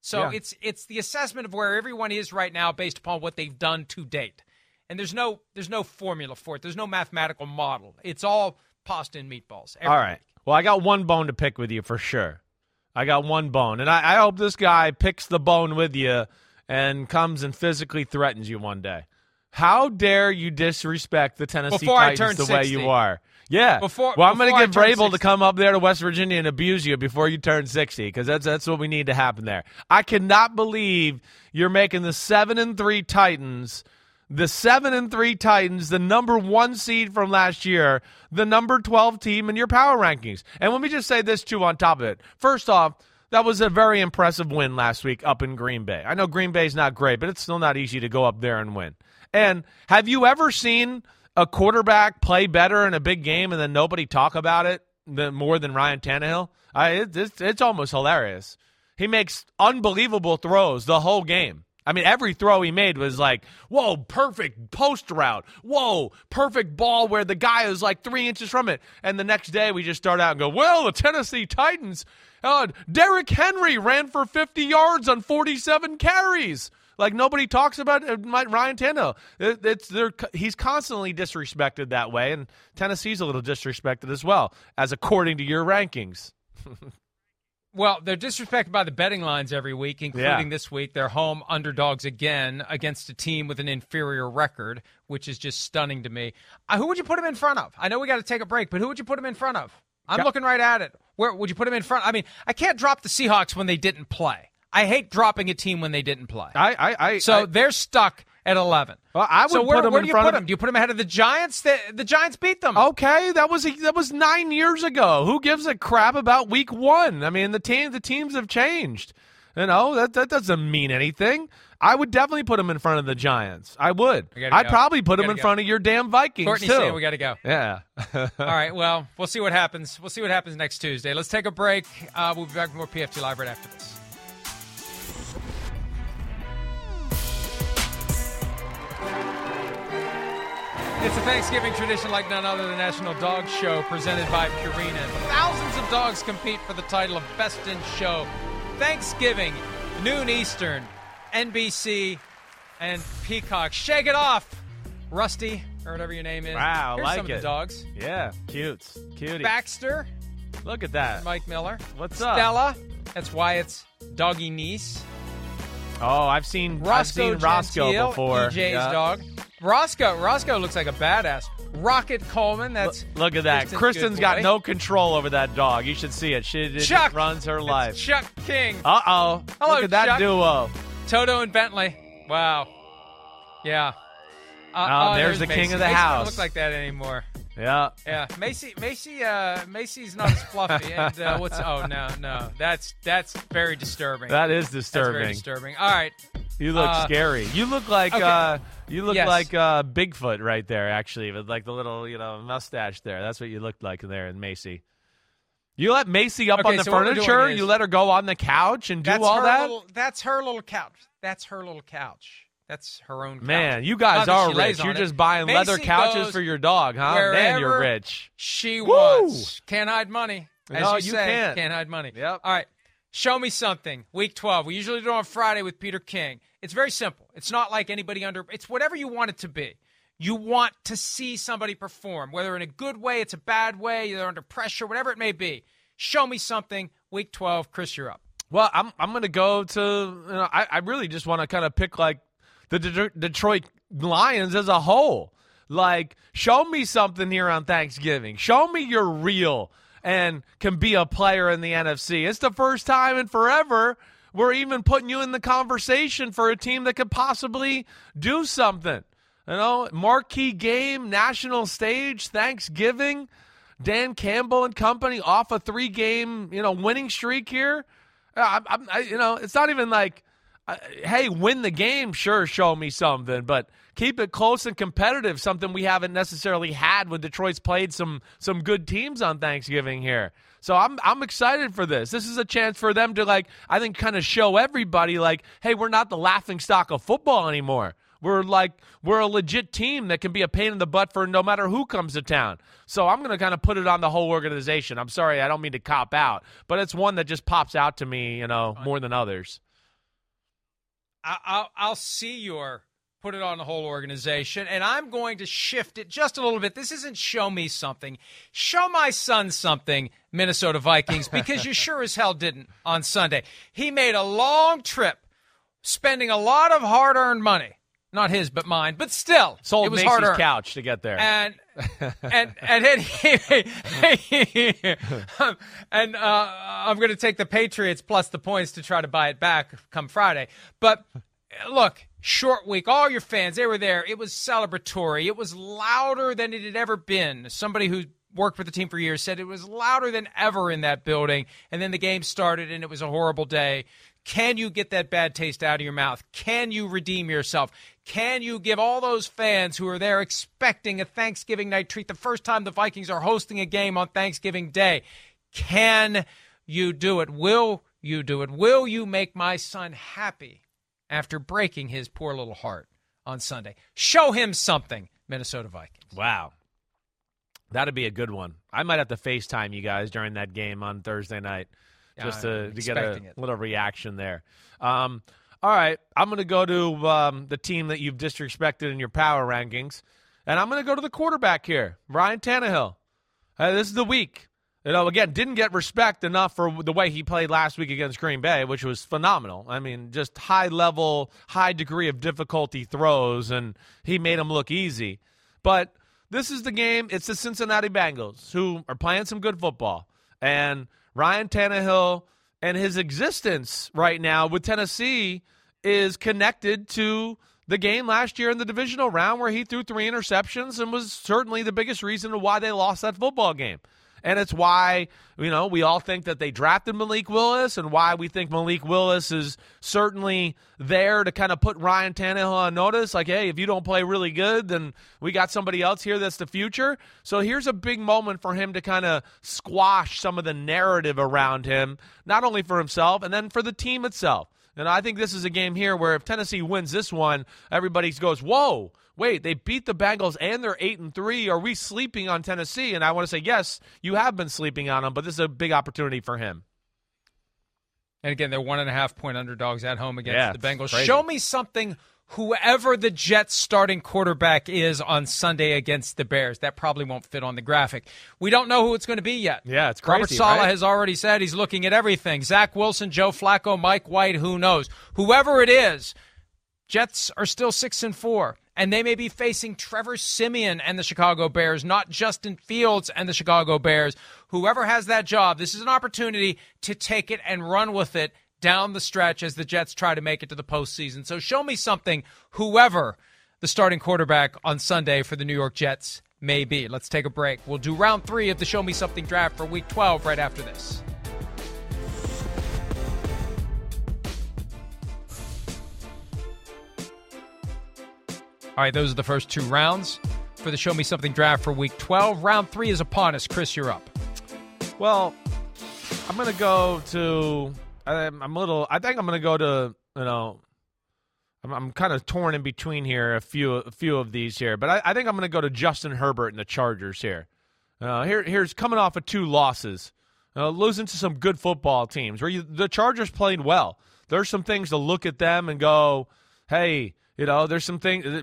So Yeah. it's it's the assessment of where everyone is right now based upon what they've done to date. And there's no there's no formula for it. There's no mathematical model. It's all pasta and meatballs. All right. Well, I got one bone to pick with you for sure. I got one bone, and I, I hope this guy picks the bone with you and comes and physically threatens you one day. How dare you disrespect the Tennessee Before Titans the way you are? Yeah. Before- well, I'm going to get Vrabel to come up there to West Virginia and abuse you before you turn 60 because that's that's what we need to happen there. I cannot believe you're making the seven and three Titans the seven and three Titans, the number one seed from last year, the number 12 team in your power rankings. And let me just say this too on top of it. First off, that was a very impressive win last week up in Green Bay. I know Green Bay's not great, but it's still not easy to go up there and win. And have you ever seen a quarterback play better in a big game and then nobody talk about it more than Ryan Tannehill? I, it, it's, it's almost hilarious. He makes unbelievable throws the whole game. I mean, every throw he made was like, whoa, perfect post route. Whoa, perfect ball where the guy is like three inches from it. And the next day we just start out and go, well, the Tennessee Titans, uh, Derrick Henry ran for 50 yards on 47 carries. Like nobody talks about uh, Ryan Tannehill. It, it's he's constantly disrespected that way, and Tennessee's a little disrespected as well, as according to your rankings. <laughs> Well, they're disrespected by the betting lines every week, including Yeah. this week. They're home underdogs again against a team with an inferior record, which is just stunning to me. Uh, who would you put them in front of? I know we got to take a break, but who would you put them in front of? I'm Got- looking right at it. Where would you put them in front? I mean, I can't drop the Seahawks when they didn't play. I hate dropping a team when they didn't play. I, I, I so I- they're stuck at 11. Well, I would so where, put 'em where in do you front put of- them? Do you put them ahead of the Giants? The, the Giants beat them. Okay, that was that was nine years ago. Who gives a crap about week one? I mean, the team the teams have changed. You know that that doesn't mean anything. I would definitely put them in front of the Giants. I would. I'd go. probably put them in go. front of your damn Vikings Courtney's too. saying we got to go. yeah. <laughs> All right. Well, we'll see what happens. We'll see what happens next Tuesday. Let's take a break. Uh, we'll be back with more PFT Live right after this. It's a Thanksgiving tradition like none other than the National Dog Show presented by Purina. Thousands of dogs compete for the title of Best in Show. Thanksgiving, noon Eastern, NBC, and Peacock. Shake it off, Rusty, or whatever your name is. Wow, Here's like some of it. the dogs. Yeah, cute, cutie. Baxter, Look at that. Mike Miller. What's up? Stella, that's Wyatt's doggy niece. Oh, I've seen I've Roscoe seen Roscoe Gentile, before. EJ's Yeah. dog. Roscoe, Roscoe looks like a badass. Rocket Coleman, that's Look at that. Kristen's Kristen's got no control over that dog. You should see it. She it Chuck. runs her It's life. Chuck King. Uh oh. Hello, Look at that Chuck. duo. Toto and Bentley. Wow. Yeah. Uh, Oh, there's the king of the Macy don't house. look like that anymore. Yeah. Yeah, Macy, Macy, uh, Macy's not as fluffy. <laughs> And uh, what's? Oh no, no, that's that's very disturbing. That is That's very disturbing. disturbing. All right, You look Uh, scary. You look like okay. uh you look Yes. like uh Bigfoot right there actually with like the little, you know, mustache there. That's what you looked like there in Macy. You let Macy up Okay, on the so what we're doing furniture, is- you let her go on the couch and do all her that? Little, that's her little couch. That's her little couch. That's her own. Couch. Man, you guys are rich. You're it. just buying leather couches for your dog, huh? Man, you're rich. She Woo! wants. Can't hide money. As No, you, you say, can't. hide money. Yep. All right. Show me something. Week 12. We usually do it on Friday with Peter King. It's very simple. It's not like anybody under, it's whatever you want it to be. You want to see somebody perform, whether in a good way, it's a bad way, they're under pressure, whatever it may be. Show me something. Week 12. Chris, you're up. Well, I'm I'm gonna go to. You know, I I really just want to kind of pick like the De- Detroit Lions as a whole. Like, show me something here on Thanksgiving. Show me you're real and can be a player in the NFC. It's the first time in forever we're even putting you in the conversation for a team that could possibly do something. You know, marquee game, national stage, Thanksgiving. Dan Campbell and company off a three game, you know, winning streak here. I, I, you know, it's not even like, hey, win the game, sure, show me something, but keep it close and competitive. Something we haven't necessarily had when Detroit's played some some good teams on Thanksgiving here. So I'm I'm excited for this. This is a chance for them to like, I think, kind of show everybody like, hey, we're not the laughing stock of football anymore. We're like we're a legit team that can be a pain in the butt for no matter who comes to town. So I'm going to kind of put it on the whole organization. I'm sorry, I don't mean to cop out, but it's one that just pops out to me, you know, uh, more than others. I- I'll, I'll see your put it on the whole organization, and I'm going to shift it just a little bit. This isn't show me something. Show my son something, Minnesota Vikings, <laughs> because you sure as hell didn't on Sunday. He made a long trip, spending a lot of hard earned money. Not his, but mine. But still, Sold it was Macy's hard earned. couch to get there. And and and then he, <laughs> and uh, I'm going to take the Patriots plus the points to try to buy it back come Friday. But look, short week. All your fans, they were there. It was celebratory. It was louder than it had ever been. Somebody who worked with the team for years said it was louder than ever in that building. And then the game started, and it was a horrible day. Can you get that bad taste out of your mouth? Can you redeem yourself? Can you give all those fans who are there expecting a Thanksgiving night treat the first time the Vikings are hosting a game on Thanksgiving Day? Can you do it? Will you do it? Will you make my son happy after breaking his poor little heart on Sunday? Show him something, Minnesota Vikings. Wow. That'd be a good one. I might have to FaceTime you guys during that game on Thursday night just I'm to, to get a it. little reaction there. Um, all right, I'm going to go to um, the team that you've disrespected in your power rankings, and I'm going to go to the quarterback here, Ryan Tannehill. Uh, this is the week. You know, again, didn't get respect enough for the way he played last week against Green Bay, which was phenomenal. I mean, just high level, high degree of difficulty throws, and he made them look easy. But this is the game. It's the Cincinnati Bengals who are playing some good football. And Ryan Tannehill and his existence right now with Tennessee is connected to the game last year in the divisional round where he threw three interceptions and was certainly the biggest reason why they lost that football game. And it's why, you know, we all think that they drafted Malik Willis and why we think Malik Willis is certainly there to kind of put Ryan Tannehill on notice. Like, hey, if you don't play really good, then we got somebody else here that's the future. So here's a big moment for him to kind of squash some of the narrative around him, not only for himself, and then for the team itself. And I think this is a game here where if Tennessee wins this one, everybody goes, whoa wait, they beat the Bengals and they're eight and three. Are we sleeping on Tennessee? And I want to say, yes, you have been sleeping on them, but this is a big opportunity for him. And again, they're one and a half point underdogs at home against Yeah, the Bengals. Show me something. Whoever the Jets starting quarterback is on Sunday against the Bears, that probably won't fit on the graphic. We don't know who it's going to be yet. Yeah, it's Robert crazy, Saleh right? has already said he's looking at everything. Zach Wilson, Joe Flacco, Mike White, who knows? Whoever it is, Jets are still six and four, and they may be facing Trevor Siemian and the Chicago Bears, not Justin Fields and the Chicago Bears. Whoever has that job, this is an opportunity to take it and run with it down the stretch as the Jets try to make it to the postseason. So show me something, whoever the starting quarterback on Sunday for the New York Jets may be. Let's take a break. We'll do round three of the Show Me Something draft for week 12 right after this. All right, those are the first two rounds for the Show Me Something draft for week 12. Round three is upon us. Chris, you're up. Well, I'm going to go to. I'm, I'm a little. I think I'm going to go to. You know, I'm, I'm kind of torn in between here. A few, a few of these here, but I, I think I'm going to go to Justin Herbert and the Chargers here. Uh, here, here's coming off of two losses, uh, losing to some good football teams. Where you, the Chargers played well. There's some things to look at them and go, hey, you know, there's some things uh,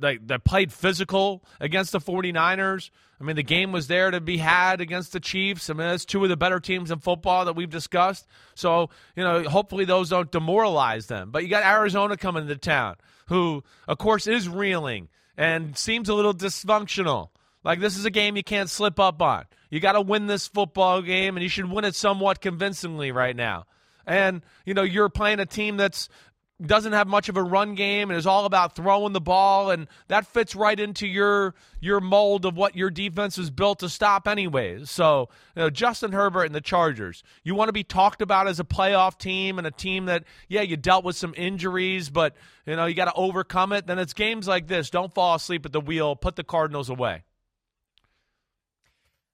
like that played physical against the 49ers. I mean, the game was there to be had against the Chiefs. I mean, that's two of the better teams in football that we've discussed. So, you know, hopefully those don't demoralize them. But you got Arizona coming to town, who, of course, is reeling and seems a little dysfunctional. Like, this is a game you can't slip up on. You got to win this football game, and you should win it somewhat convincingly right now. And, you know, you're playing a team that's doesn't have much of a run game and is all about throwing the ball and that fits right into your your mold of what your defense is built to stop anyways. So, you know, Justin Herbert and the Chargers. You want to be talked about as a playoff team and a team that yeah, you dealt with some injuries, but you know, you got to overcome it. Then it's games like this. Don't fall asleep at the wheel. Put the Cardinals away.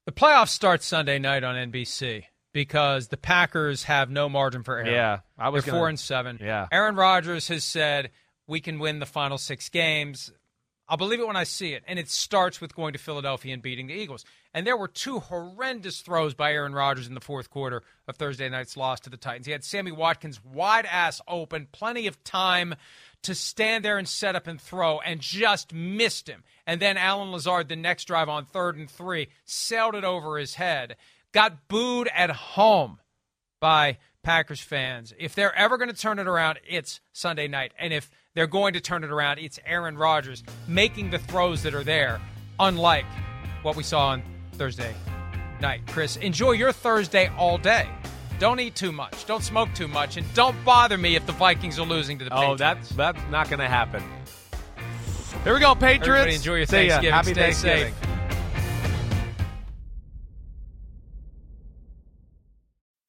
The playoffs start Sunday night on NBC because the Packers have no margin for error. Yeah, I was They're gonna- four and seven. Yeah. Aaron Rodgers has said we can win the final six games. I'll believe it when I see it. And it starts with going to Philadelphia and beating the Eagles. And there were two horrendous throws by Aaron Rodgers in the fourth quarter of Thursday night's loss to the Titans. He had Sammy Watkins wide ass open, plenty of time to stand there and set up and throw, and just missed him. And then Allen Lazard, the next drive on third and three, sailed it over his head. Got booed at home by Packers fans. If they're ever going to turn it around, it's Sunday night. And if they're going to turn it around, it's Aaron Rodgers making the throws that are there, unlike what we saw on Thursday night. Chris, enjoy your Thursday all day. Don't eat too much. Don't smoke too much. And don't bother me if the Vikings are losing to the Oh, Patriots. Oh, that's that's not going to happen. Here we go, Patriots. Everybody enjoy your Thanksgiving. Happy Stay Thanksgiving. safe.